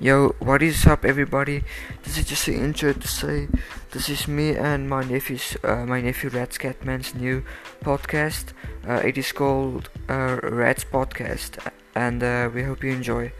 Yo, what is up, everybody? This is just an intro to say this is me and my nephew's, uh, my nephew Rats Catman's new podcast. Uh, it is called uh, Rats Podcast, and uh, we hope you enjoy.